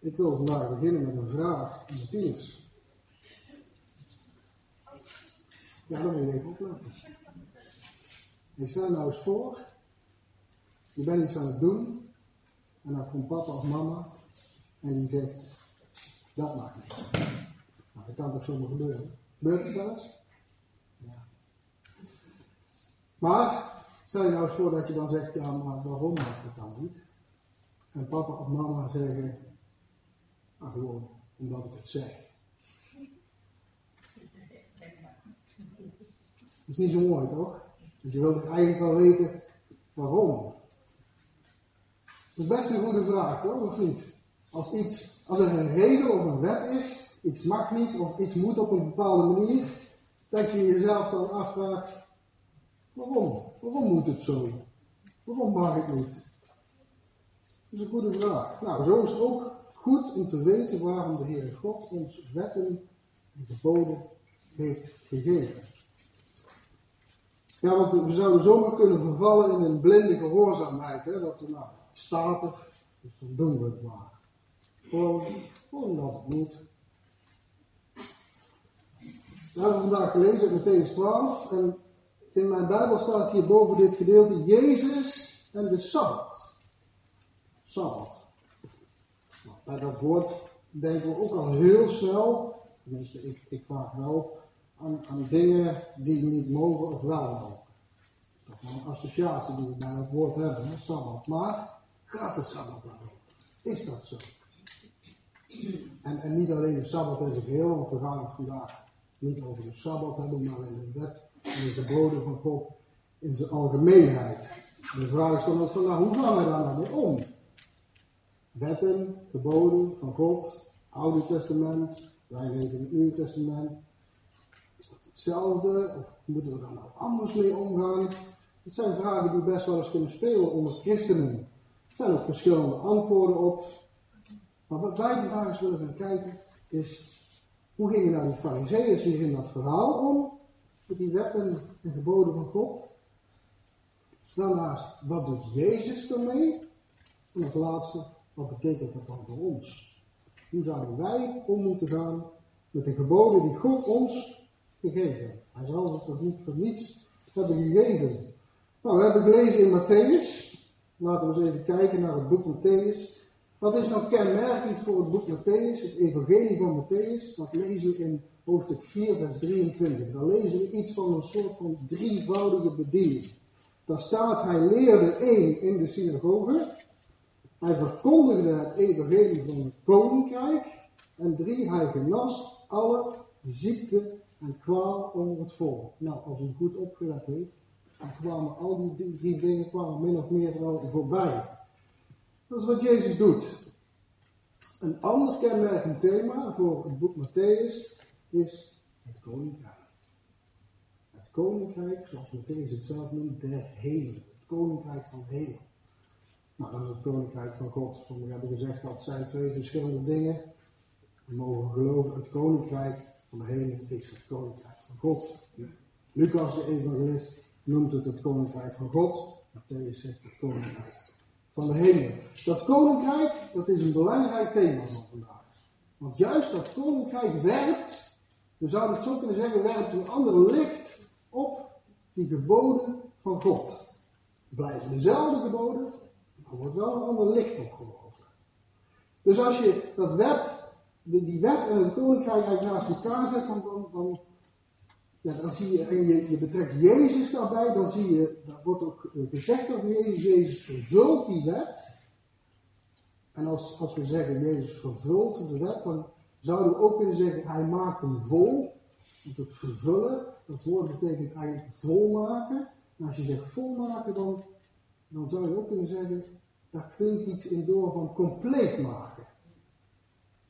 Ik wil vandaag beginnen met een vraag aan de tieners. Ja, dan moet je even opletten. Je stel nou eens voor, je bent iets aan het doen, en dan komt papa of mama, en die zegt, dat mag niet. Nou, dat kan toch zomaar gebeuren. Gebeurt het wel eens? Ja. Maar, stel je nou eens voor dat je dan zegt, ja, maar waarom mag het dan niet? En papa of mama zeggen, nou gewoon omdat ik het zeg. Dat is niet zo mooi, toch? Want je wilt eigenlijk wel weten waarom. Dat is best een goede vraag, hoor, of niet? Als, iets, als er een regel of een wet is, iets mag niet of iets moet op een bepaalde manier, dat je jezelf dan afvraagt, waarom? Waarom moet het zo? Waarom mag ik niet? Dat is een goede vraag. Nou, zo is het ook goed om te weten waarom de Heere God ons wetten en geboden heeft gegeven. Ja, want we zouden zomaar kunnen vervallen in een blinde gehoorzaamheid. Hè? Dat we nou, staat er, dus dan doen we het maar. Gewoon, gewoon het moet. We hebben vandaag gelezen in Matthäus 12 en in mijn Bijbel staat hier boven dit gedeelte Jezus en de Sabbat. Sabbat. Bij dat woord denken we ook al heel snel, tenminste ik, ik vaak wel, aan, aan dingen die niet mogen of wel mogen. Dat is een associatie die we bij het woord hebben, Sabbat. Maar gaat de Sabbat daarover? Is dat zo? En, en niet alleen de Sabbat in zijn geheel, want we gaan het vandaag niet over de Sabbat hebben, maar in de wet en de geboden van God in zijn algemeenheid. En de vraag is dan ook nou, hoe gaan wij daar nou mee om? Wetten, geboden van God, Oude Testament, wij weten het Nieuwe Testament. Is dat hetzelfde? Of moeten we daar nou anders mee omgaan? Het zijn vragen die best wel eens kunnen spelen onder christenen. Er zijn ook verschillende antwoorden op. Maar wat wij vandaag eens willen gaan kijken is, hoe gingen nou die fariseeërs hier in dat verhaal om? Met die wetten en geboden van God. Daarnaast, wat doet Jezus ermee? En het laatste, wat betekent dat dan voor ons? Hoe zouden wij om moeten gaan met de geboden die God ons gegeven heeft? Hij zal het toch niet voor niets hebben gegeven. Nou, we hebben gelezen in Matthäus. Laten we eens even kijken naar het boek Matthäus. Wat is nou kenmerkend voor het boek Matthäus, het evangelie van Matthäus? Dat lezen we in hoofdstuk 4, vers 23. Dan lezen we iets van een soort van drievoudige bediening. Daar staat, hij leerde één in de synagoge. Hij verkondigde het evangelie van het koninkrijk. En drie, hij genas alle ziekte en kwaal onder het volk. Nou, als u goed opgelet heeft, dan kwamen al die drie dingen kwamen min of meer wel voorbij. Dat is wat Jezus doet. Een ander kenmerkend thema voor het boek Matthäus is het koninkrijk. Het koninkrijk, zoals Matthäus het zelf noemt, der hemel. Het koninkrijk van hemel. Nou, dat is het koninkrijk van God. Sommigen hebben gezegd dat zijn twee verschillende dingen. We mogen geloven, het koninkrijk van de hemel is het koninkrijk van God. Lucas, de evangelist, noemt het het koninkrijk van God. Matthäus zegt het koninkrijk van de hemel. Dat koninkrijk, dat is een belangrijk thema van vandaag. Want juist dat koninkrijk werpt, we zouden het zo kunnen zeggen, werpt een ander licht op die geboden van God. Blijven dezelfde geboden, maar wordt wel een ander licht opgeworpen. Dus als je dat wet, die wet en het koninkrijk eigenlijk naast elkaar zet, dan, dan, dan ja, dan zie je, en je, je betrekt Jezus daarbij, dan zie je, dat wordt ook gezegd over Jezus, Jezus vervult die wet. En als, als we zeggen Jezus vervult de wet, dan zouden we ook kunnen zeggen, hij maakt hem vol. Want het vervullen, dat woord betekent eigenlijk volmaken. En als je zegt volmaken, dan, dan zou je ook kunnen zeggen, daar klinkt iets in door van compleet maken.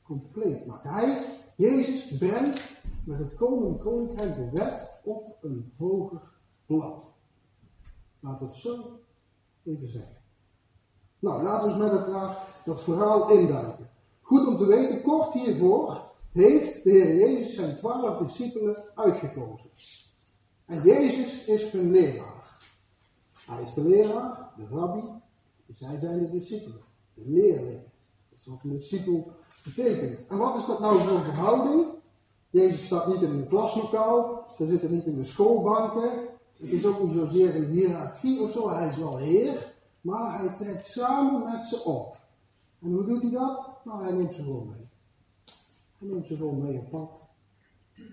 Compleet maken. Hij, Jezus, brengt met het komende koninkrijk de wet op een hoger. Laten we het zo even zeggen. Nou, laten we met elkaar dat verhaal induiken. Goed om te weten, kort hiervoor heeft de Heer Jezus zijn twaalf discipelen uitgekozen. En Jezus is hun leraar. Hij is de leraar, de rabbi, zij zijn de discipelen, de leerlingen. is wat een discipel betekent. En wat is dat nou voor verhouding? Jezus staat niet in een klaslokaal, ze zitten niet in de schoolbanken. Het is ook niet zozeer een hiërarchie of zo, hij is wel heer, maar hij trekt samen met ze op. En hoe doet hij dat? Nou, hij neemt ze gewoon mee. Hij neemt ze gewoon mee op pad.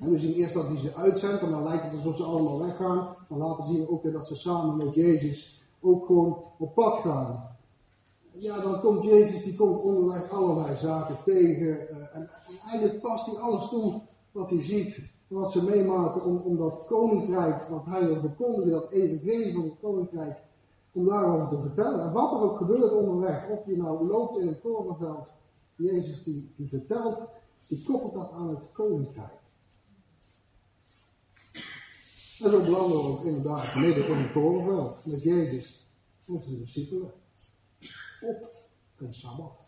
En we zien eerst dat hij ze uitzendt en dan lijkt het alsof ze allemaal weggaan. Maar later zien we ook weer dat ze samen met Jezus ook gewoon op pad gaan. Ja, dan komt Jezus, die komt onderweg allerlei zaken tegen. Uh, en, eigenlijk past hij alles toe wat hij ziet. Wat ze meemaken om, om dat koninkrijk, wat hij wil verkondigen, dat evangelie van het koninkrijk, om daarover te vertellen. En wat er ook gebeurt onderweg, of je nou loopt in een korenveld, Jezus die, die vertelt, die koppelt dat aan het koninkrijk. En zo belanden we ook inderdaad midden in het korenveld met Jezus en zijn discipelen. Op een sabbat.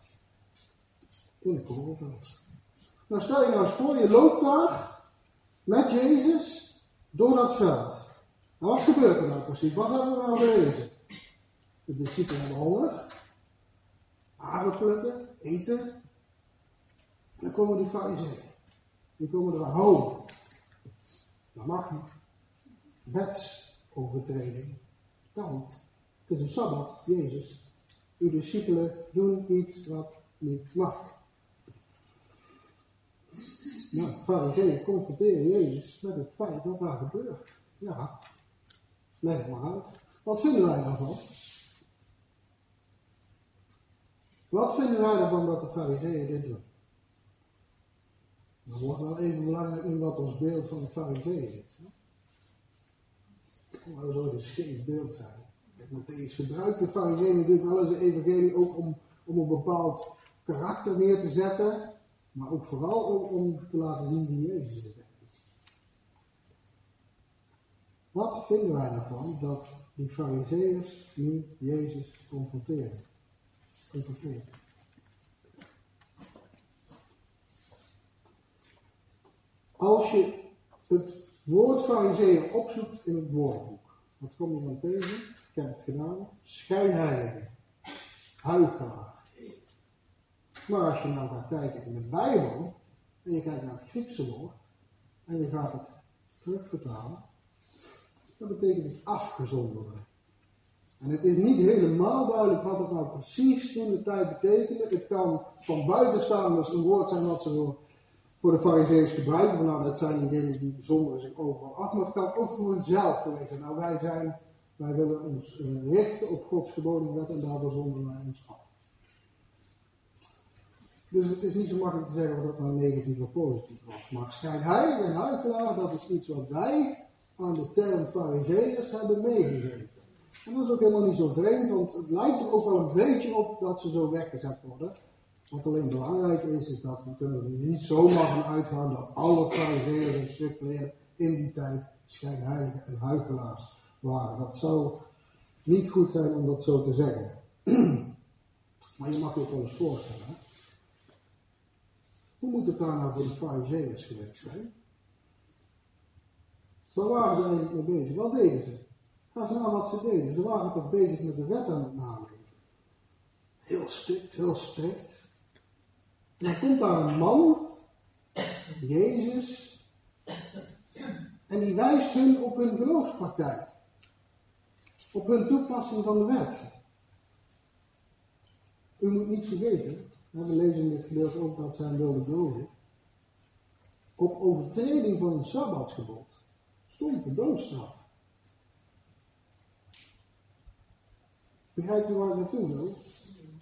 In het korenveld. Nou stel je nou eens voor, je loopt daar met Jezus door dat veld. Nou, wat gebeurt er nou precies? Wat hebben we nou gelezen? De discipelen hebben honger. Plukken, eten. En dan komen die fariseeën. Die komen er aan Dat mag niet wetsovertreding. Kan niet. Het is een sabbat, Jezus. Uw discipelen doen iets wat niet mag. Nou, fariseeën confronteren Jezus met het feit wat daar gebeurt. Ja, leg maar uit. Wat vinden wij daarvan? Wat vinden wij ervan dat de fariseeën dit doen? Dan wordt wel even belangrijk in wat ons beeld van de fariseeën is. Maar dat een scheef beeld zijn. Matthäus gebruikt de fariseeën natuurlijk wel eens evangelie ook om, om een bepaald karakter neer te zetten. Maar ook vooral om, om te laten zien wie Jezus is. Wat vinden wij ervan dat die fariseeërs nu Jezus confronteren? confronteren? Als je het woord fariseeën opzoekt in het woordenboek. Wat kom je dan tegen? Ik heb het gedaan. Schijnheilige. Huigelaar. Maar als je nou gaat kijken in de Bijbel, en je kijkt naar het Griekse woord, en je gaat het terugvertalen, dan betekent het afgezonderde. En het is niet helemaal duidelijk wat het nou precies toen de tijd betekende. Het kan van buitenstaanders een woord zijn wat ze voor de fariseeërs gebruiken. Nou, dat zijn diegenen die zonderen zich overal af. Maar het kan ook voor hunzelf geweest Nou, wij zijn, wij willen ons uh, richten op Gods geboden wet en daardoor zonderen wij ons af. Dus het is niet zo makkelijk te zeggen of dat nou negatief of positief was. Maar schijnheilig en huichelaar, dat is iets wat wij aan de term fariseeërs hebben meegegeven. En dat is ook helemaal niet zo vreemd, want het lijkt er ook wel een beetje op dat ze zo weggezet worden. Wat alleen belangrijk is, is dat we kunnen er niet zomaar van uitgaan dat alle fariseeërs en schriftleerden in die tijd schijnheiligen en huigelaars waren. Dat zou niet goed zijn om dat zo te zeggen. maar je mag je wel eens voorstellen. Hoe moet het daar nou voor de fariseeërs geweest zijn? Waar waren ze eigenlijk mee bezig? Wat deden ze? Ga eens naar wat ze deden. Ze waren toch bezig met de wet aan het naleven. Heel strikt, heel strikt. Dan komt daar een man, Jezus, en die wijst hun op hun geloofspraktijk. Op hun toepassing van de wet. U moet niet vergeten, we lezen in dit gedeelte ook dat zijn wilde doden. Op overtreding van een sabbatsgebod stond de doodstraf. Begrijpt u waar ik naartoe wil?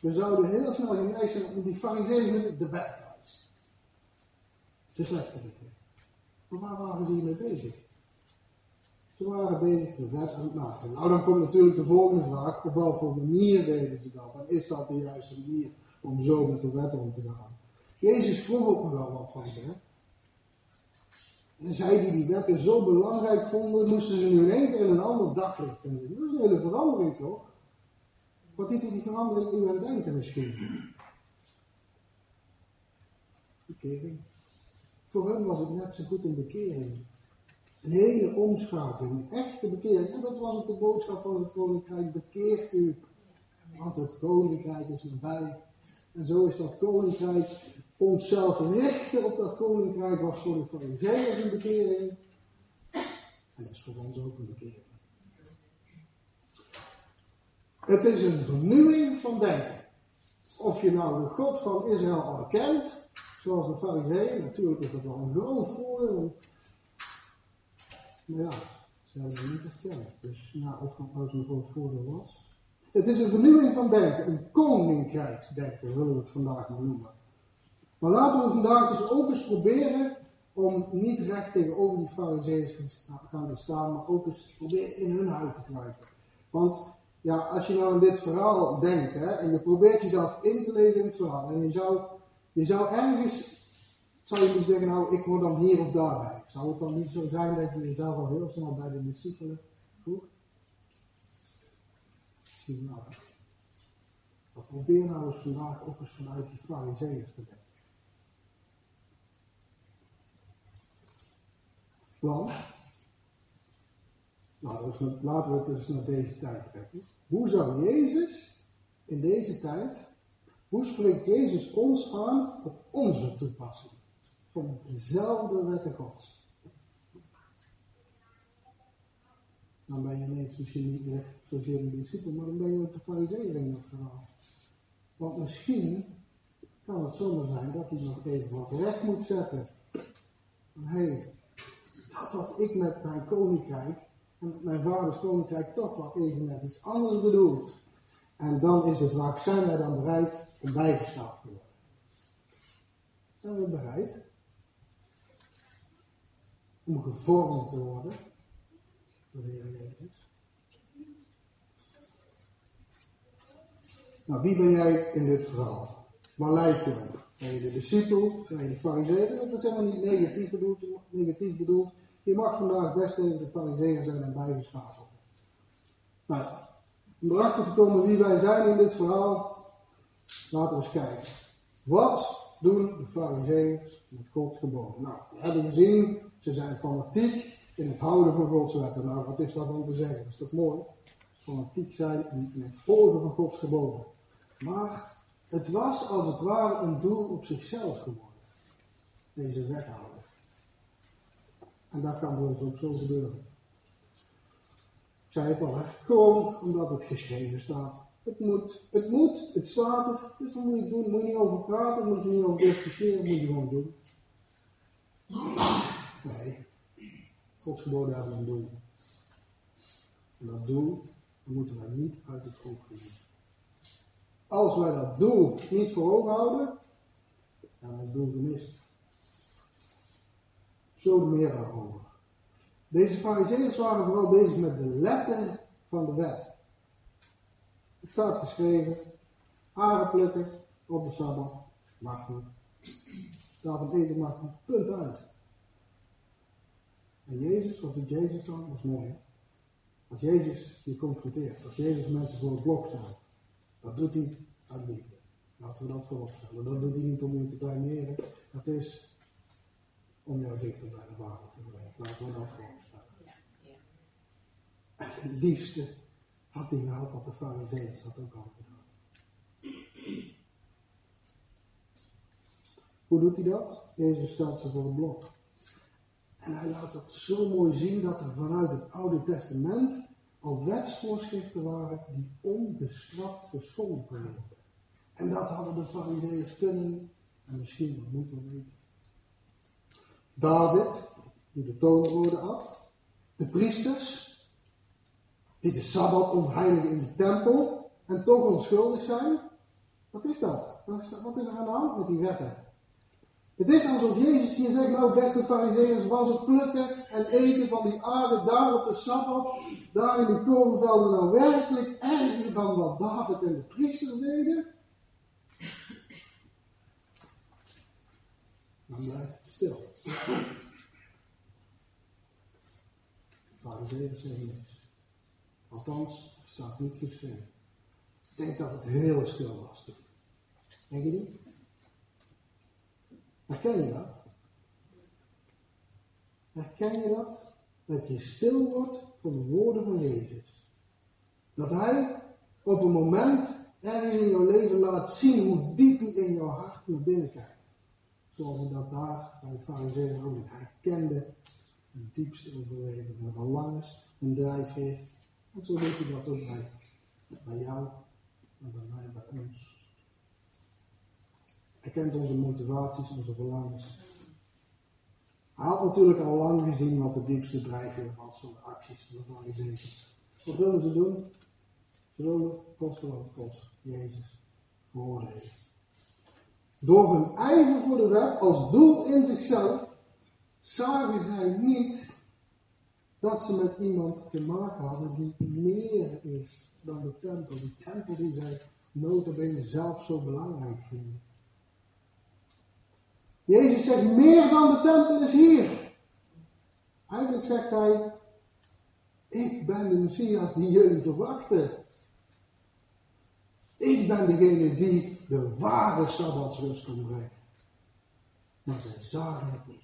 We zouden heel snel geneigd zijn om die fariseeën de wijst. Te slecht Maar waar waren ze hiermee bezig? Ze waren bezig de wet aan het maken. Nou, dan komt natuurlijk de volgende vraag: op welke manier deden ze dat? En is dat de juiste manier om zo met de wet om te gaan? Jezus vroeg ook nog wel wat van ze. En zij die die wetten zo belangrijk vonden, moesten ze nu in één keer in een ander daglicht vinden. Dat is een hele verandering toch? Wat is die verandering in uw denken misschien? Bekering. Voor hen was het net zo goed een bekering. Een hele omschakeling, een echte bekering. En dat was ook de boodschap van het koninkrijk, bekeer u. Want het koninkrijk is nabij. En zo is dat koninkrijk, onszelf richten op dat koninkrijk was voor de fariseeërs een bekering. En dat is voor ons ook een bekering. Het is een vernieuwing van denken. Of je nou de God van Israël al kent, zoals de fariseeën, natuurlijk is dat wel een groot voordeel. Maar ja, ze hebben het niet gekend. Dus ja, of dat nou zo'n groot voordeel was. Het is een vernieuwing van denken, een koninkrijksdenken willen we het vandaag maar noemen. Maar laten we vandaag dus ook eens proberen om niet recht tegenover die fariseeën gaan te staan, maar ook eens proberen in hun huid te kruipen. Want ja, als je nou aan dit verhaal denkt hè, en je probeert jezelf in te leven in het verhaal en je zou, je zou ergens, zou je moeten zeggen, nou ik hoor dan hier of daarbij. Zou het dan niet zo zijn dat je jezelf al heel snel bij de discipelen voegt? Misschien. Maar probeer nou eens vandaag ook eens vanuit die fariseeën te denken. Want, nou, laten we het dus naar deze tijd trekken. Hoe zou Jezus in deze tijd, hoe spreekt Jezus ons aan op onze toepassing van dezelfde wetten Gods? Dan ben je ineens misschien niet meer zozeer een discipel, maar dan ben je ook de fariseer dat verhaal. Want misschien kan het zomaar zijn dat hij nog even wat recht moet zetten. Hé, hey, dat wat ik met mijn koninkrijk en met mijn vaders koninkrijk toch wel even net iets anders bedoeld. En dan is het waar zijn dan bereid om bijgeschaafd te worden? Zijn we bereid om gevormd te worden door de Heer Jezus? Nou, wie ben jij in dit verhaal? Waar lijkt je? Ben je de discipel? Ben je de fariseer? Dat is helemaal niet negatief. Negatief bedoeld. Je mag vandaag best even de fariseer zijn en bijgeschakeld. Nou, om erachter te komen wie wij zijn in dit verhaal, laten we eens kijken. Wat doen de fariseeërs met Gods geboden? Nou, we hebben gezien, ze zijn fanatiek in het houden van Gods wetten. Nou, wat is dat dan te zeggen? Dat is toch mooi? Fanatiek zijn in het volgen van Gods geboden. Maar het was als het ware een doel op zichzelf geworden. Deze wethouder. En dat kan bij ons ook zo gebeuren. Ik zei het al, hè? gewoon omdat het geschreven staat. Het moet, het moet, het staat er, dus dan moet je doen. Moet je niet over praten, moet je niet over discussiëren, moet je gewoon doen. Nee, Gods geboden hebben een doel. En dat doel moeten wij niet uit het oog verliezen. Als wij dat doel niet voor ogen houden, dan is het doel gemist. Zo meer daarover. Deze fariseeërs waren vooral bezig met de letter van de wet. Het staat geschreven, aren plukken op de Sabbat mag niet. Staat een eten mag niet, punt uit. En Jezus, wat doet Jezus dan? Is mooi. Als Jezus je confronteert, als Jezus mensen voor het blok stelt, dat doet hij uit liefde. Laten we dat voorop stellen. Dat doet hij niet om je te kleineren. Dat is om jou dichter bij de Vader te brengen. Laten we dat voorop stellen. Het liefste had hij nou wat de Farizeeën dat ook al gedaan. Hoe doet hij dat? Jezus stelt ze voor het blok. En hij laat dat zo mooi zien dat er vanuit het Oude Testament al wetsvoorschriften waren die onbestraft geschonden worden. En dat hadden de fariseeërs kunnen en misschien wel moeten weten. David, die de toonwoorden had. De priesters, die de Sabbat ontheiligen in de tempel en toch onschuldig zijn. Wat is dat? Wat is, wat is er aan de hand met die wetten? Het is alsof Jezus hier zegt, nou beste fariseeërs, was het plukken en eten van die aarde daar op de Sabbat, daar in die korenvelden nou werkelijk erger dan wat David en de priesters deden? Dan blijft het stil. Fariseeërs zeggen niks. Althans, het staat niet geschreven. Ik denk dat het heel stil was toen. Denk je niet? Herken je dat? Herken je dat? Dat je stil wordt voor de woorden van Jezus. Dat Hij op een moment ergens in jouw leven laat zien hoe diep hij in jouw hart naar binnen kijkt. Zoals hij dat daar bij de fariseeën ook Hij kende de diepste overweging, de verlangens en drijfveer. En zo weet hij dat ook bij, bij jou en bij mij, bij ons. Hij kent onze motivaties, onze verlangens. Hij had natuurlijk al lang gezien wat de diepste drijfveer was van de acties van de fariseeën. Wat wilden ze doen? Ze wilden kosten wat kost, Jezus, veroordelen. Door hun eigen voor de wet als doel in zichzelf, zagen zij niet dat ze met iemand te maken hadden die meer is dan de tempel. Die tempel die zij notabene zelf zo belangrijk vinden. Jezus zegt, meer dan de tempel is hier. Eigenlijk zegt hij, ik ben de Messias die jullie verwachten. Ik ben degene die de ware Sabbatsrust kon brengen. Maar zij zagen het niet.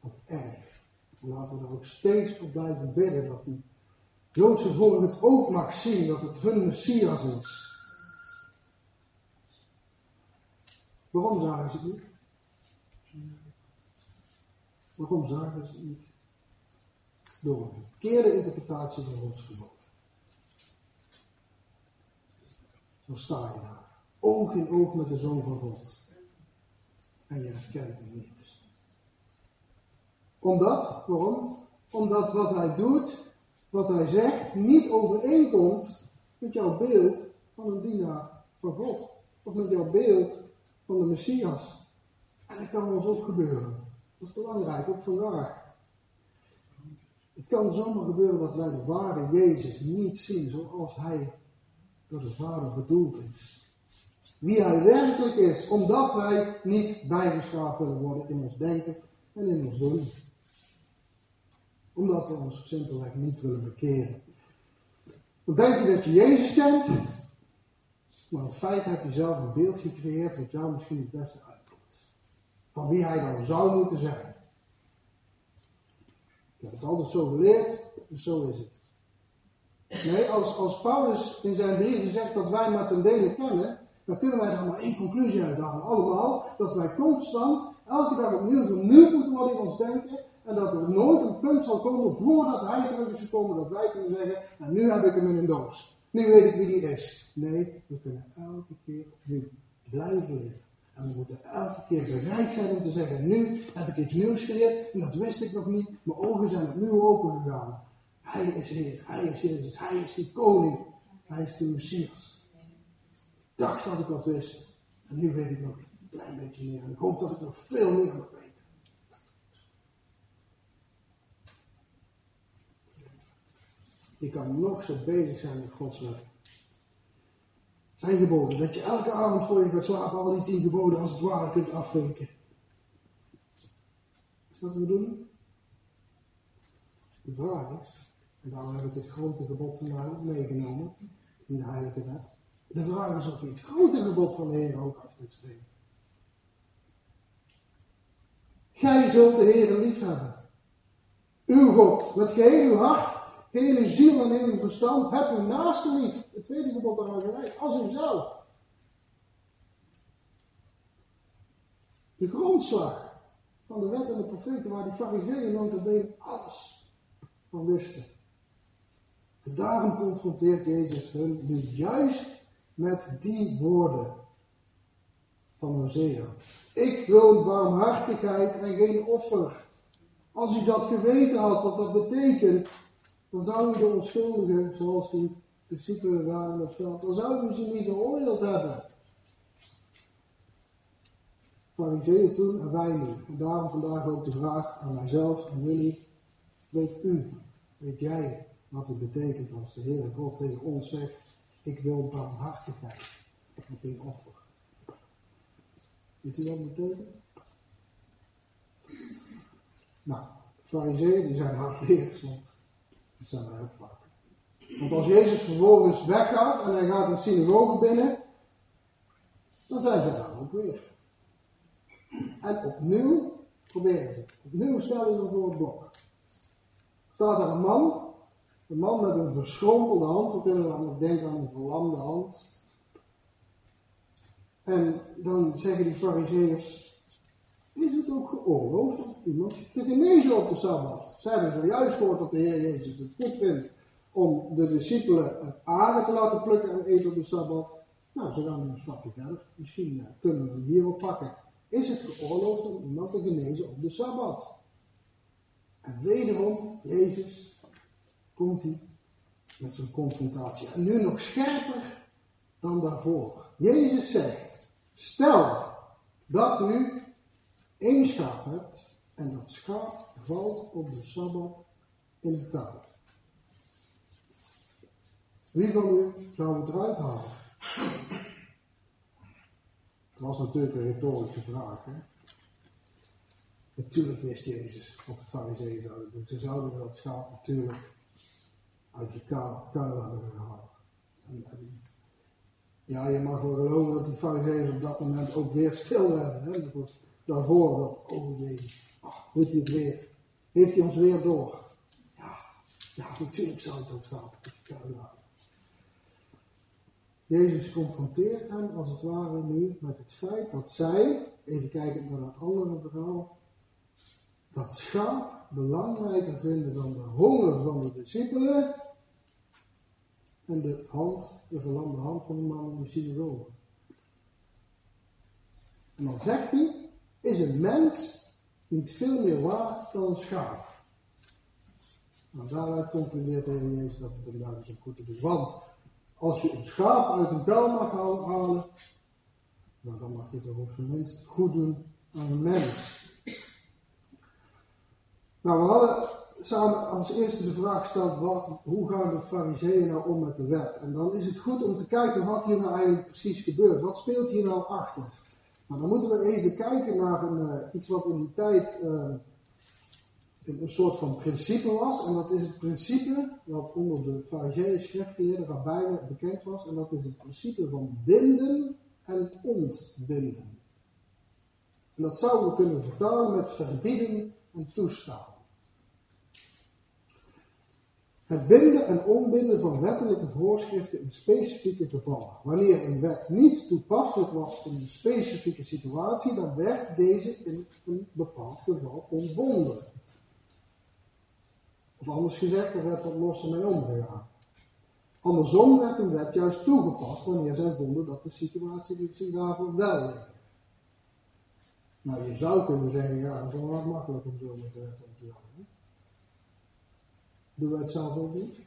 Wat erg. Laten we er ook steeds op blijven bidden dat die Joodse volk het ook mag zien dat het hun Messias is. Waarom zagen ze het niet? Waarom zagen ze het niet? Door een verkeerde interpretatie van Gods geboden. Zo sta je daar. Oog in oog met de Zoon van God. En je herkent hem niet. Omdat, waarom? Omdat wat hij doet, wat hij zegt, niet overeenkomt met jouw beeld van een dienaar van God. Of met jouw beeld van de Messias. En dat kan ons ook gebeuren. Dat is belangrijk, ook vandaag. Het kan zomaar gebeuren dat wij de ware Jezus niet zien zoals hij door de Vader bedoeld is. Wie hij werkelijk is, omdat wij niet bijgeschaafd willen worden in ons denken en in ons doen. Omdat we ons simpelweg niet willen bekeren. Dan denk je dat je Jezus kent, maar in feite heb je zelf een beeld gecreëerd wat jou misschien het beste uitkomt. Van wie hij dan zou moeten zijn. Ik heb het altijd zo geleerd, dus zo is het. Nee, als, als Paulus in zijn brieven zegt dat wij maar ten dele kennen, dan kunnen wij daar maar één conclusie uit halen. Allemaal, dat wij constant, elke dag opnieuw vernieuwd moeten worden in ons denken. En dat er nooit een punt zal komen voordat hij terug is gekomen, dat wij kunnen zeggen, en nu heb ik hem in een doos. Nu weet ik wie die is. Nee, we kunnen elke keer opnieuw blijven leren. En we moeten elke keer bereid zijn om te zeggen, nu heb ik iets nieuws geleerd, en dat wist ik nog niet. Mijn ogen zijn opnieuw open gegaan. Hij is Heer, Hij is Jezus, Hij is de koning, Hij is de Messias. Dacht dat ik dat wist, en nu weet ik nog een klein beetje meer. En ik hoop dat ik nog veel meer mag weten. Je kan nog zo bezig zijn met Gods wet. Zijn geboden, dat je elke avond voor je gaat slapen al die tien geboden als het ware kunt afvinken. Is dat we doen? De vraag is, en daarom heb ik het grote gebod van mij ook meegenomen in de Heilige Wet. De vraag is of je het grote gebod van de Heer ook af kunt streven. Gij zult de Heer lief hebben. Uw God, met geheel uw hart, geheel uw ziel en heel uw verstand, heb uw naaste lief. Het tweede gebod daaraan gelijk, als uzelf. De grondslag van de wet en de profeten, waar die fariseeën notabene alles van wisten. En daarom confronteert Jezus hun nu juist met die woorden van Hosea. Ik wil barmhartigheid en geen offer. Als u dat geweten had, wat dat betekent, dan zou u de onschuldigen, zoals die principe waren dan zou u ze niet geoordeeld hebben. Fariseeën toen en wij nu. En daarom vandaag ook de vraag aan mijzelf en jullie. Weet u, weet jij wat het betekent als de Heere God tegen ons zegt, ik wil barmhartigheid en geen offer. Weet u wat dat betekent? Nou, fariseeën die zijn hardleers, want dat zijn wij ook vaak. Want als Jezus vervolgens weggaat en hij gaat een synagoge binnen, dan zijn ze daar ook weer. En opnieuw proberen ze. Opnieuw stellen ze voor het blok. Staat er een man Een man met een verschrompelde hand, we kunnen dan nog denken aan een verlamde hand. En dan zeggen die fariseeërs, is het ook geoorloofd om iemand te genezen op de Sabbat? Zij hebben zojuist gehoord dat de Heer Jezus het goed vindt om de discipelen het aarde te laten plukken en eten op de Sabbat. Nou, ze gaan een stapje verder. Misschien uh, kunnen we hem hierop pakken. Is het geoorloofd om iemand te genezen op de Sabbat? En wederom, Jezus, komt hij met zijn confrontatie. En nu nog scherper dan daarvoor. Jezus zegt, stel dat u één schaap hebt en dat schaap valt op de Sabbat in het kuil. Wie van u zou het eruit halen? Het was natuurlijk een retorische vraag. Hè? Natuurlijk wist Jezus wat de fariseeën zouden doen. Ze zouden dat schaap natuurlijk uit je kuil gehaald. Ja, je mag wel geloven dat die fariseeën op dat moment ook weer stil werden. Hè? Dat was daarvoor dat, oh jee, ach, doet hij het weer? Heeft hij ons weer door? Ja, ja natuurlijk zou ik dat schaap uit je kuil. Jezus confronteert hem als het ware nu met het feit dat zij, even kijken naar dat andere verhaal, dat schaap belangrijker vinden dan de honger van de discipelen en de hand, de verlamde hand van de man in de synagoge. En dan zegt hij, is een mens niet veel meer waard dan een schaap. Nou, daaruit concludeert de Heer Jezus dat het inderdaad zo goed is. Want als je een schaap uit een kuil mag halen, nou, dan mag je toch op zijn minst goed doen aan een mens. Nou, we hadden samen als eerste de vraag gesteld, wat, hoe gaan de fariseeën nou om met de wet? En dan is het goed om te kijken wat hier nou eigenlijk precies gebeurt. Wat speelt hier nou achter? Nou, dan moeten we even kijken naar een, uh, iets wat in die tijd uh, een soort van principe was. En dat is het principe wat onder de fariseeën, schriftgeleerden, rabbijnen bekend was. En dat is het principe van binden en ontbinden. En dat zouden we kunnen vertalen met verbieden en toestaan. Het binden en onbinden van wettelijke voorschriften in specifieke gevallen. Wanneer een wet niet toepasselijk was in een specifieke situatie, dan werd deze in een bepaald geval ontbonden. Of anders gezegd, er werd wat losser mee omgegaan. Andersom werd een wet juist toegepast wanneer zij vonden dat de situatie zich daarvoor wel leek. Nou, je zou kunnen zeggen, ja, dat is wel wat makkelijk om zo met de wet te gaan. Doen wij het zelf ook niet?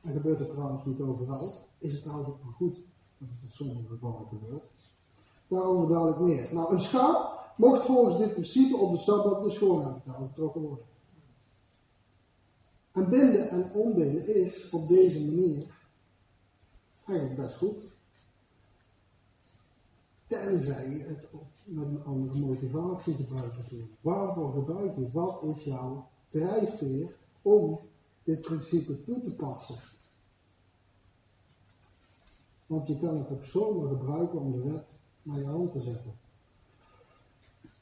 En gebeurt het trouwens niet overal. Is het trouwens ook maar goed dat het in sommige gevallen gebeurt. Daarover dadelijk meer. Nou, een schaap mocht volgens dit principe op de Sabbat de schoonheid getrokken worden. En binden en onbinden is op deze manier eigenlijk best goed. Tenzij je het met een andere motivatie gebruikt. Waarvoor gebruik je Wat is jouw drijfveer om dit principe toe te passen? Want je kan het ook zomaar gebruiken om de wet naar je hand te zetten.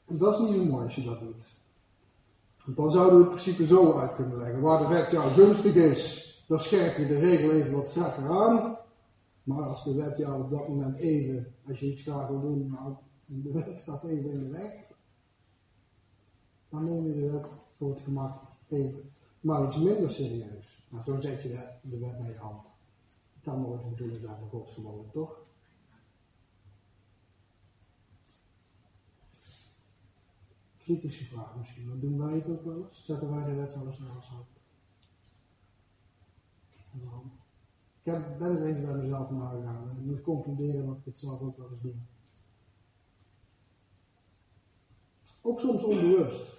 En dat is niet zo mooi als je dat doet. Want dan zouden we het principe zo uit kunnen leggen. Waar de wet jou gunstig is, dan scherp je de regel even wat strakker aan. Maar als de wet jou op dat moment even, als je iets graag wil doen, nou, de wet staat even in de weg, dan neem je de wet voor het gemak even, maar iets minder serieus. Nou, zo zet je de, de wet bij je hand. Dan wordt het natuurlijk daar van God toch? kritische vraag misschien. Wat doen wij het ook wel eens? Zetten wij de wet wel eens naar ons hand? Ik heb, ben er even bij mezelf nagegaan en ik moet concluderen dat ik het zelf ook wel eens doe. Ook soms onbewust.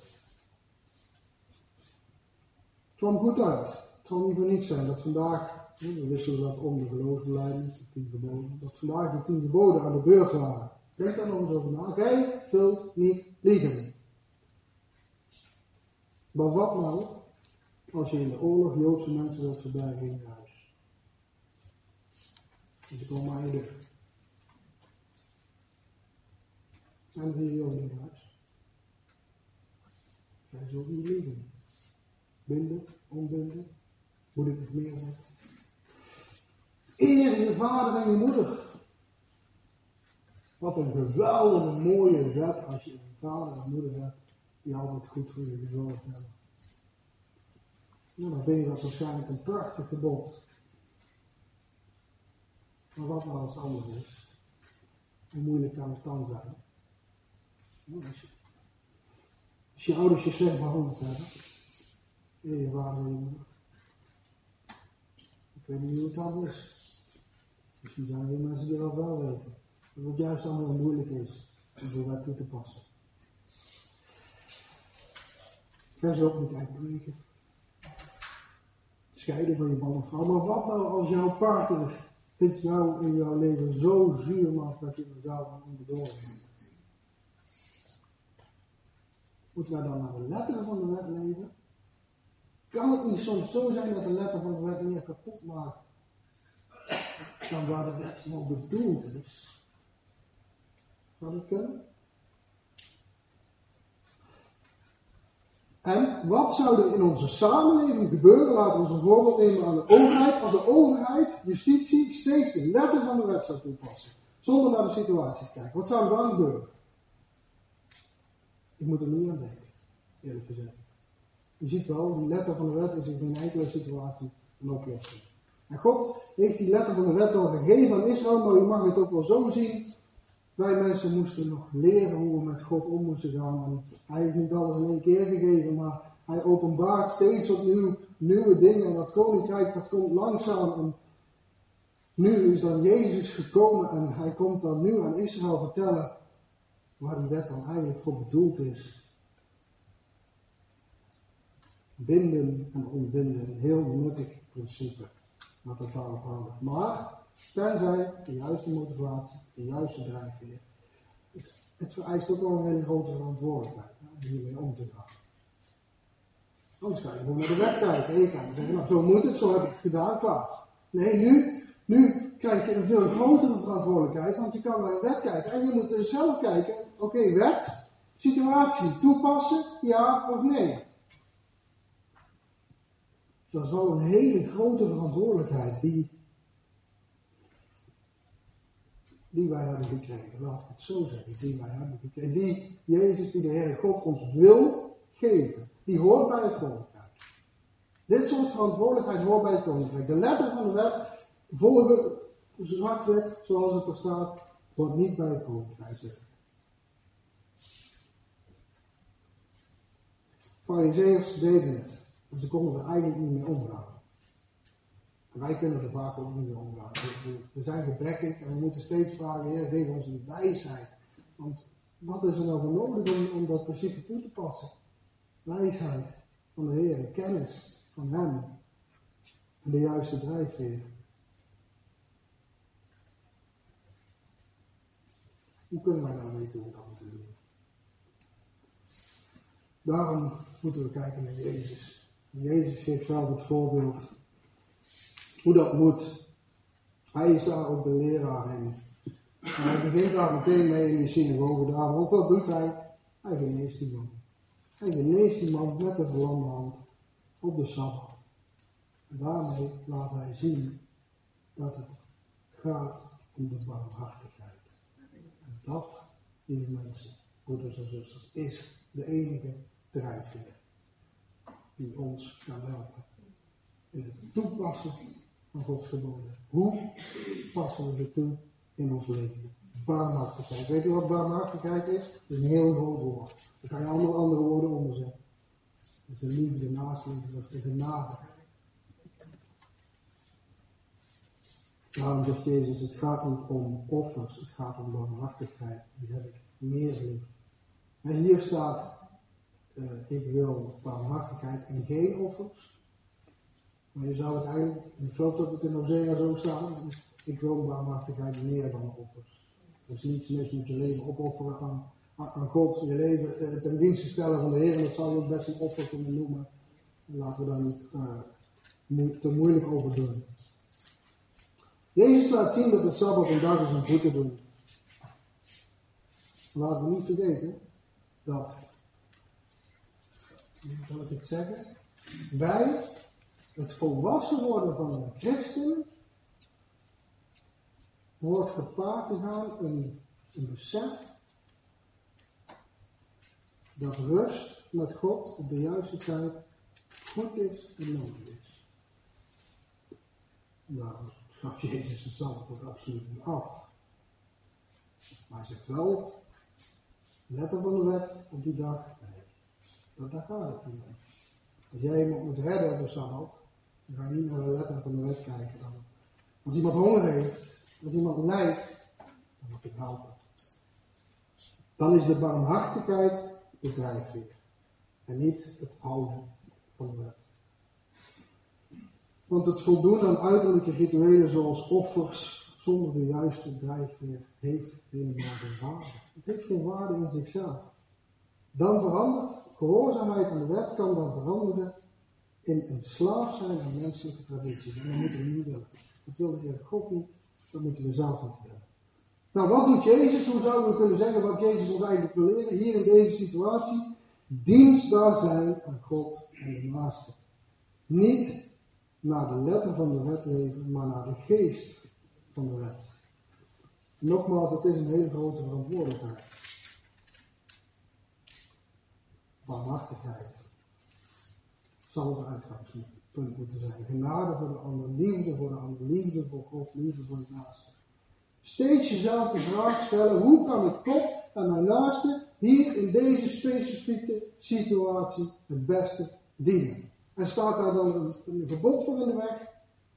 Het kwam goed uit. Het zal niet voor niets zijn dat vandaag, we wisselen dat om de geloofsbeleiding, de tien geboden, dat vandaag de tien geboden aan de beurt waren. Denk daar nog eens over na. Gij zult niet liegen. Maar wat nou als je in de oorlog Joodse mensen wilt verbergen in je huis? En ze komen aan je deur. Zijn er hier Joden in huis? Zij zullen niet liegen. Binden, onbinden. Moet ik nog meer zeggen? Eer je vader en je moeder. Wat een geweldige mooie wet als je een vader en moeder hebt die altijd goed voor je gezorgd hebben. Nou, dan vind je dat waarschijnlijk een prachtig gebod. Maar wat nou als anders is? Hoe moeilijk kan het dan zijn? Als, je, als je ouders je slecht behandeld hebben, en je vader en je moeder. Ik weet niet hoe het dan is. Misschien zijn er mensen die dat wel weten. Dat het juist allemaal moeilijk is om de wet toe te passen. Vers op moet uitbreken. Scheiden van je man of vrouw. Maar wat nou als jouw partner het jou in jouw leven zo zuur maakt dat je er zelf onderdoor bent? Moeten wij dan naar de letteren van de wet leven? Kan het niet soms zo zijn dat de letter van de wet meer kapot maakt dan waar de wet voor bedoeld is? Kunnen? En wat zou er in onze samenleving gebeuren? Laten we een voorbeeld nemen aan de overheid. Als de overheid, justitie, steeds de letter van de wet zou toepassen. Zonder naar de situatie te kijken. Wat zou er dan gebeuren? Ik moet er niet aan denken, eerlijk gezegd. Je ziet wel, die letter van de wet is in geen enkele situatie een oplossing. En God heeft die letter van de wet al gegeven aan Israël, maar u mag het ook wel zo zien. Wij mensen moesten nog leren hoe we met God om moesten gaan. En hij heeft niet alles in één keer gegeven, maar hij openbaart steeds opnieuw nieuwe dingen. En dat koninkrijk dat komt langzaam. Nu is dan Jezus gekomen en hij komt dan nu aan Israël vertellen waar die wet dan eigenlijk voor bedoeld is. Binden en ontbinden, heel nuttig principe. Maar totaal afhandig. Maar, tenzij de juiste motivatie, de juiste drijfveer. Het, het vereist ook wel een hele grote verantwoordelijkheid om hiermee om te gaan. Anders kan je gewoon naar de wet kijken. En je kan zeggen, nou zo moet het, zo heb ik het gedaan, klaar. Nee, nu, nu krijg je een veel grotere verantwoordelijkheid, want je kan naar een wet kijken en je moet dus zelf kijken, oké, wet, situatie, toepassen, ja of nee. Dat is wel een hele grote verantwoordelijkheid die, die wij hebben gekregen. Laat ik het zo zeggen, die wij hebben gekregen. Die Jezus, die de Heer God ons wil geven. Die hoort bij het koninkrijk. Dit soort verantwoordelijkheid hoort bij het koninkrijk. De letter van de wet volgen zwartwet, zoals het er staat, wordt niet bij het koninkrijk zitten. Farizeeërs deden het. En ze konden er eigenlijk niet mee omgaan. En wij kunnen er vaak ook niet mee omgaan. We, zijn gebrekkig en we moeten steeds vragen, Heer, geef ons een wijsheid. Want wat is er nou voor nodig om, dat principe toe te passen? Wijsheid van de Heer, kennis van Hem. En de juiste drijfveer. Hoe kunnen wij nou weten hoe we dat moeten doen? Daarom moeten we kijken naar Jezus. Jezus geeft zelf het voorbeeld hoe dat moet. Hij is daar ook de leraar in. En hij begint daar meteen mee in de synagoge daar, want wat doet hij? Hij geneest die man. Hij geneest die man met de verlamde hand op de Sabbat. En daarmee laat hij zien dat het gaat om de barmhartigheid. En dat, lieve mensen, broeders en zusters, is de enige drijfveer die ons kan helpen. In het toepassen van Gods geboden. Hoe passen we dit toe in ons leven? Barmhartigheid. Weet je wat barmhartigheid is? Is een heel groot woord. Daar kan je andere, andere woorden onder zetten. Dat is de liefde, naastliefde, dat is de genade. Daarom zegt Jezus, het gaat niet om offers, het gaat om barmhartigheid. Die heb ik meer lief. En hier staat uh, ik wil barmhartigheid en geen offers. Maar je zou het eigenlijk, ik geloof dat het in Hosea zo staat, ik wil barmhartigheid meer dan offers. Er is niets mis met je leven opofferen aan, aan God, je leven uh, ten dienste stellen van de Heer, dat zou je ook best een offer kunnen noemen. En laten we daar niet uh, te moeilijk over doen. Jezus laat zien dat het Sabbat een dag is om goed te doen. Laten we niet vergeten dat zal ik het zeggen? Wij Het volwassen worden van een christen hoort gepaard te gaan een, een besef dat rust met God op de juiste tijd goed is en nodig is. Nou, gaf Jezus zelf ook absoluut niet af. Maar hij zegt wel, letter van de wet op die dag, dat, daar gaat het niet om. Als jij iemand moet redden op de Sabbat, dan ga je niet naar de letter van de wet kijken. Dan. Als iemand honger heeft, als iemand lijdt, dan moet je helpen. Dan is de barmhartigheid de drijfveer. En niet het houden van de wet. Want het voldoen aan uiterlijke rituelen zoals offers zonder de juiste drijfveer heeft geen waarde. Het heeft geen waarde in zichzelf. Dan verandert, gehoorzaamheid aan de wet kan dan veranderen in een slaaf zijn aan menselijke tradities. En dat moeten we niet willen. Dat wil de God niet, dat moeten we zelf niet willen. Nou, wat doet Jezus? Hoe zouden we kunnen zeggen wat Jezus ons eigenlijk wil leren hier in deze situatie? Dienstbaar zijn aan God en de naaste. Niet naar de letter van de wet leven, maar naar de geest van de wet. Nogmaals, het is een hele grote verantwoordelijkheid. Barmhartigheid zal het uitgangspunt moeten zijn. Genade voor de ander, liefde voor de ander, liefde voor God, liefde voor de naaste. Steeds jezelf de vraag stellen, hoe kan ik God en mijn naaste hier in deze specifieke situatie het beste dienen? En staat daar dan een, verbod voor in de weg,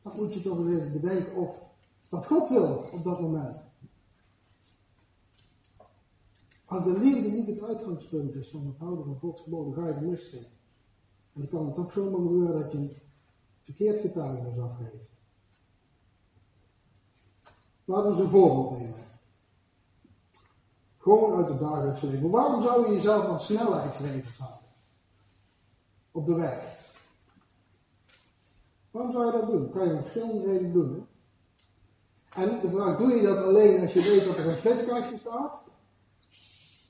dan moet je toch even bedenken of dat God wil op dat moment. Als de liefde niet het uitgangspunt is van het houden van Gods geboden, ga je de mist in. En dan kan het toch zomaar gebeuren dat je verkeerd getuigenis afgeeft. Laten we een voorbeeld nemen. Gewoon uit het dagelijks leven. Waarom zou je jezelf aan snelheidsregels houden? Op de weg. Waarom zou je dat doen? Kan je met verschillende redenen doen. En de vraag, doe je dat alleen als je weet dat er een flitskastje staat?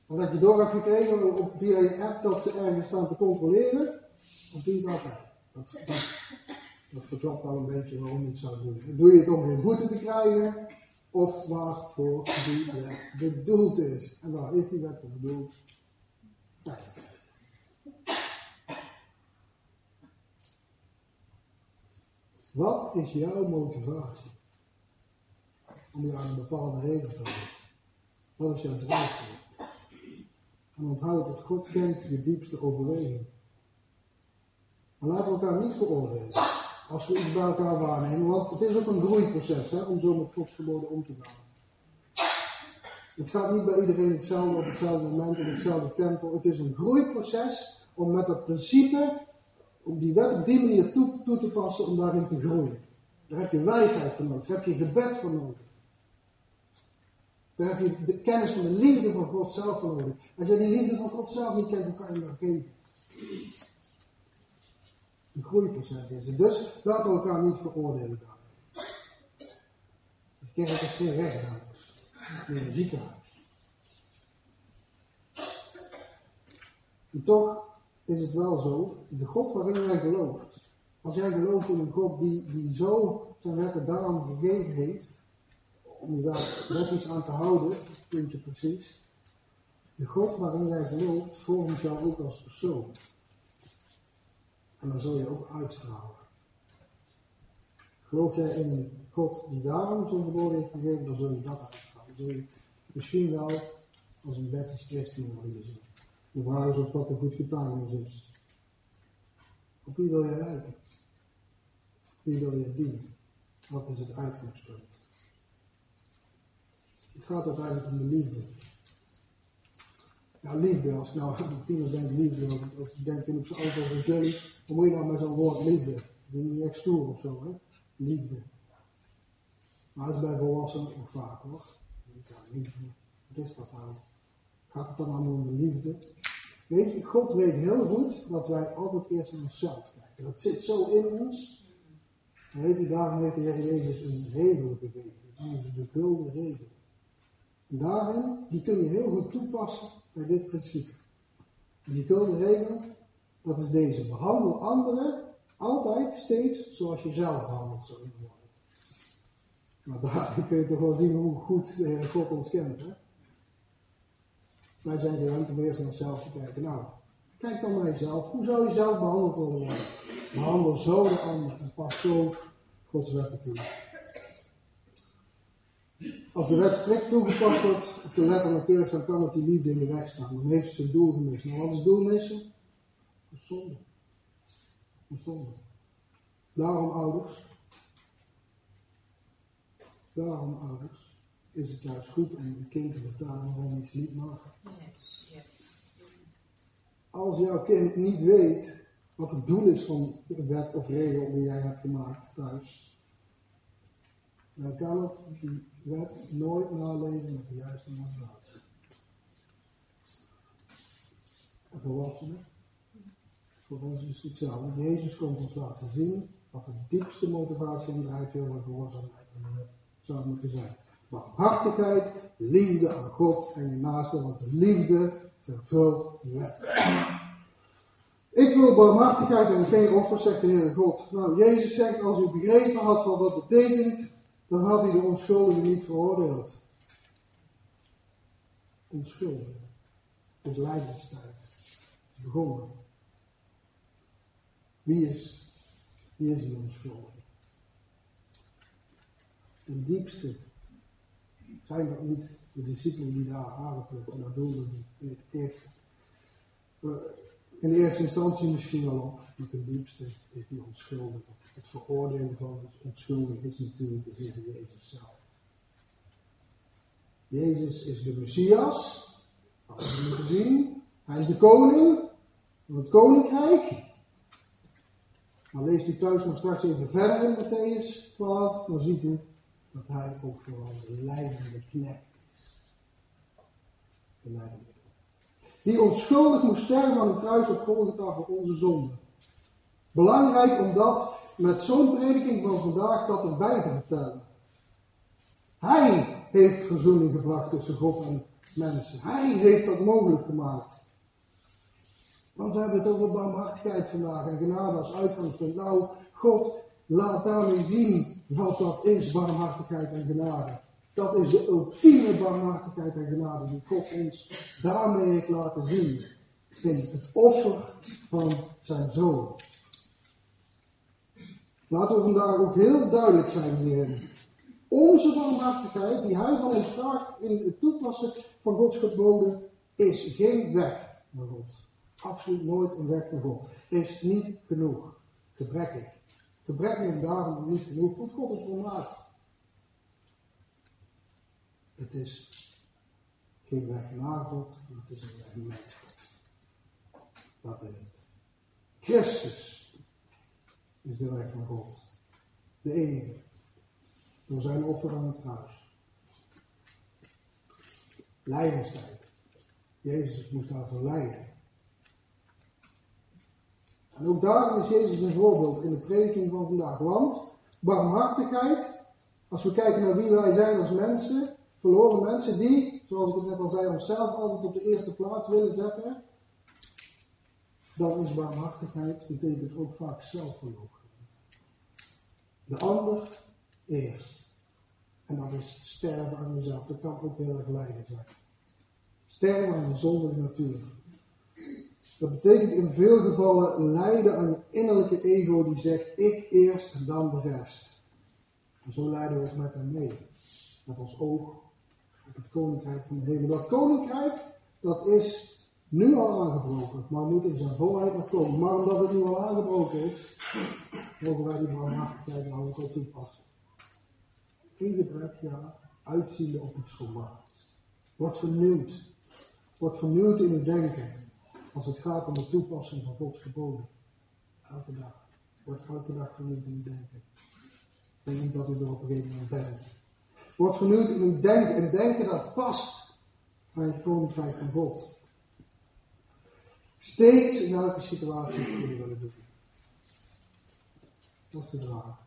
Of dat je door hebt gekregen op, je app dat ze ergens staan te controleren? Je het altijd? Dat, dat, dat verklapt al een beetje waarom het zou doen. Doe je het om weer boete te krijgen? of waarvoor die bedoeld is. En waar is die wet bedoeld? Wat is jouw motivatie om je aan een bepaalde regel te houden? Wat is jouw drijfveer? En onthoud dat God kent je diepste overweging. Maar laten we elkaar niet veroordelen als we iets bij elkaar waarnemen. Want het is ook een groeiproces hè, om zo met Gods geboden om te gaan. Het gaat niet bij iedereen hetzelfde op hetzelfde moment in hetzelfde tempo. Het is een groeiproces om met dat principe, om die wet op die manier toe, toe te passen, om daarin te groeien. Daar heb je wijsheid voor nodig, daar heb je gebed voor nodig. Daar heb je de kennis van de liefde van God zelf nodig. Als je die liefde van God zelf niet kent, dan kan je dat geven een groeiproces is. Dus laten we elkaar niet veroordelen. De kerk is geen rechtshuis, meer een ziekenhuis. En toch is het wel zo, de God waarin jij gelooft, als jij gelooft in een God die, die zo zijn wetten daarom gegeven heeft, om daar wetjes aan te houden, je precies, de God waarin jij gelooft, vormt jou ook als persoon. En dan zul je ook uitstralen. Geloof jij in een God die daarom zo'n geboden heeft gegeven, dan zul je dat uitstralen. Dan zul je misschien wel als een wettisch christen worden gezien. De vraag is of dat een goed getuigenis is. Op wie wil je lijken? Wie wil je dienen? Wat is het uitgangspunt? Het gaat uiteindelijk om de liefde. Ja, liefde, als ik nou aan de denk liefde, of, ik denk toen op zijn auto van dan moet je nou met zo'n woord liefde. Is niet echt of zo, hè? Liefde. Maar dat is bij volwassenen ook vaak hoor. Ja, liefde. Wat is dat nou? Gaat het dan allemaal om de liefde? Weet je, God weet heel goed dat wij altijd eerst naar onszelf kijken. Dat zit zo in ons. Weet je, daarom heeft de Heer Jezus een regel gegeven. Dat is de gulden regel. Daarin, die kun je heel goed toepassen bij dit principe. Die regel, dat is deze. Behandel anderen Altijd, steeds, zoals je zelf behandeld zou willen worden. Maar daar kun je toch wel zien hoe goed Heer God ons kent. Hè? Wij zijn gewend om eerst naar onszelf te kijken. Nou, kijk dan naar jezelf. Hoe zou je zelf behandeld worden? Behandel zo de ander en pas zo Gods wetten toe. Als de wet strikt toegepast wordt op de letterlijke dan kan het die liefde in de weg staan. Dan heeft ze zijn doel gemist. Nou, wat is het doel missen? Een zonde. Een zonde. Daarom, ouders. Daarom, ouders. Is het juist goed om een kind te vertalen waarom iets niet mag. Als jouw kind niet weet wat het doel is van de wet of regel die jij hebt gemaakt thuis, dan kan het wet nooit naleven met de juiste motivatie. En volwassenen, voor ons is het hetzelfde. Jezus komt ons laten zien wat de diepste motivatie en drijfveer van gehoorzaamheid zou moeten zijn. Barmhartigheid, liefde aan God en je naaste, want de liefde vervult de wet. Ik wil barmhartigheid en geen offer, zegt de Heer God. Nou, Jezus zegt, als u begrepen had wat dat betekent, dan had hij de onschuldige niet veroordeeld. Onschuldig. lijdenstijd. Begonnen. Wie is, wie is die onschuldige? Ten diepste zijn dat niet de discipelen die daar aangeplukten, dat doen we eerste. In eerste instantie misschien wel op, maar ten diepste is die onschuldige. Het veroordelen van het onschuldige is natuurlijk de Heer Jezus zelf. Jezus is de Messias, dat hebben we gezien. Hij is de koning van het koninkrijk. Maar leest u thuis nog straks even verder in Matthäus 12, dan ziet u dat hij ook vooral de leidende knecht is. De leidende Die onschuldig moest sterven aan het kruis op Golgotha voor onze zonde. Belangrijk om dat met zo'n prediking van vandaag dat erbij te vertellen. Hij heeft verzoening gebracht tussen God en mensen. Hij heeft dat mogelijk gemaakt. Want we hebben het over barmhartigheid vandaag en genade als uitgangspunt. Nou, God laat daarmee zien wat dat is, barmhartigheid en genade. Dat is de ultieme barmhartigheid en genade die God ons daarmee heeft laten zien. In het offer van zijn zoon. Laten we vandaag ook heel duidelijk zijn hierin. Onze barmhartigheid die hij van ons vraagt in het toepassen van Gods geboden is geen weg naar God. Absoluut nooit een weg naar God. Is niet genoeg. Gebrekkig. Gebrekkig en daarom niet genoeg. Want God is volmaakt. Het is geen weg naar God, maar het is een weg met God. Dat is het. Christus is de weg naar God. De enige. Door zijn offer aan het kruis. Lijdenstijd. Jezus moest daarvoor lijden. En ook daarin is Jezus een voorbeeld in de prediking van vandaag. Want barmhartigheid, als we kijken naar wie wij zijn als mensen, verloren mensen die, zoals ik het net al zei, onszelf altijd op de eerste plaats willen zetten, dan is barmhartigheid, betekent ook vaak zelfverloochening. De ander eerst. En dat is sterven aan jezelf. Dat kan ook heel erg lijden zijn. Sterven aan de zondige natuur. Dat betekent in veel gevallen lijden aan je innerlijke ego die zegt ik eerst dan de rest. En zo leiden we ook met hem mee. Met ons oog het koninkrijk van de hemel. Dat koninkrijk, dat is nu al aangebroken, maar moet in zijn volheid nog komen. Maar omdat het nu al aangebroken is, mogen wij die barmhartigheid nou ook al toepassen. In gebrek, ja, uitziende op iets volmaakt. Wordt vernieuwd. Wordt vernieuwd in uw denken. Als het gaat om de toepassing van Gods geboden. Elke dag. Wordt elke dag vernieuwd in uw denken. Ik denk niet dat u er op een gegeven moment bent. Wordt vernieuwd in uw denken. En denken dat past bij het koninkrijk van God. Steeds in elke situatie te kunnen willen doen. Dat is de vraag.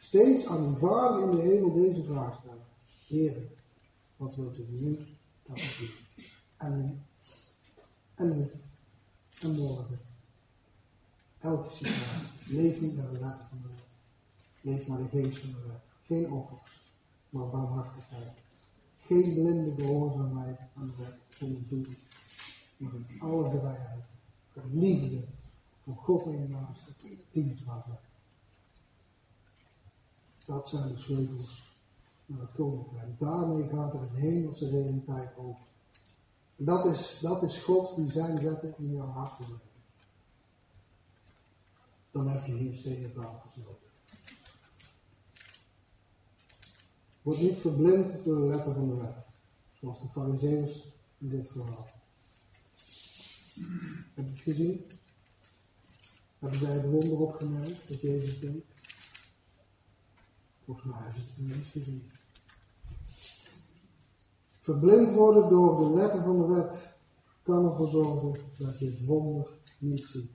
Steeds aan uw Vader in de hemel deze vraag stellen. Heer, wat wilt u nu dat ik doe? En en nu, en morgen, Elke situatie. Leef niet naar de letter van de wet. Leef naar de geest van de wet. Geen offers, maar barmhartigheid. Geen blinde gehoorzaamheid aan de zonder doel. Maar in alle vrijheid. Voor liefde. Voor God en je naaste. Dienstbaarheid. Dat zijn de sleutels naar het koninkrijk. Daarmee gaat er een hemelse realiteit over. En dat is, dat is God die zijn wetten in jouw hart wil Dan heb je hier steeds gesloten. Word niet verblind door de letter van de wet. Zoals de fariseeërs in dit verhaal. Heb je het gezien? Hebben zij het wonder opgemerkt dat Jezus deed? Volgens mij ze het niet gezien. Verblind worden door de letter van de wet kan ervoor zorgen dat je het wonder niet ziet.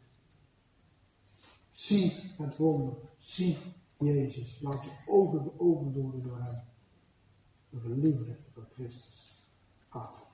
Zie het wonder. Zie Jezus. Laat je ogen geopend worden door hem. Door de liefde voor Christus. Amen.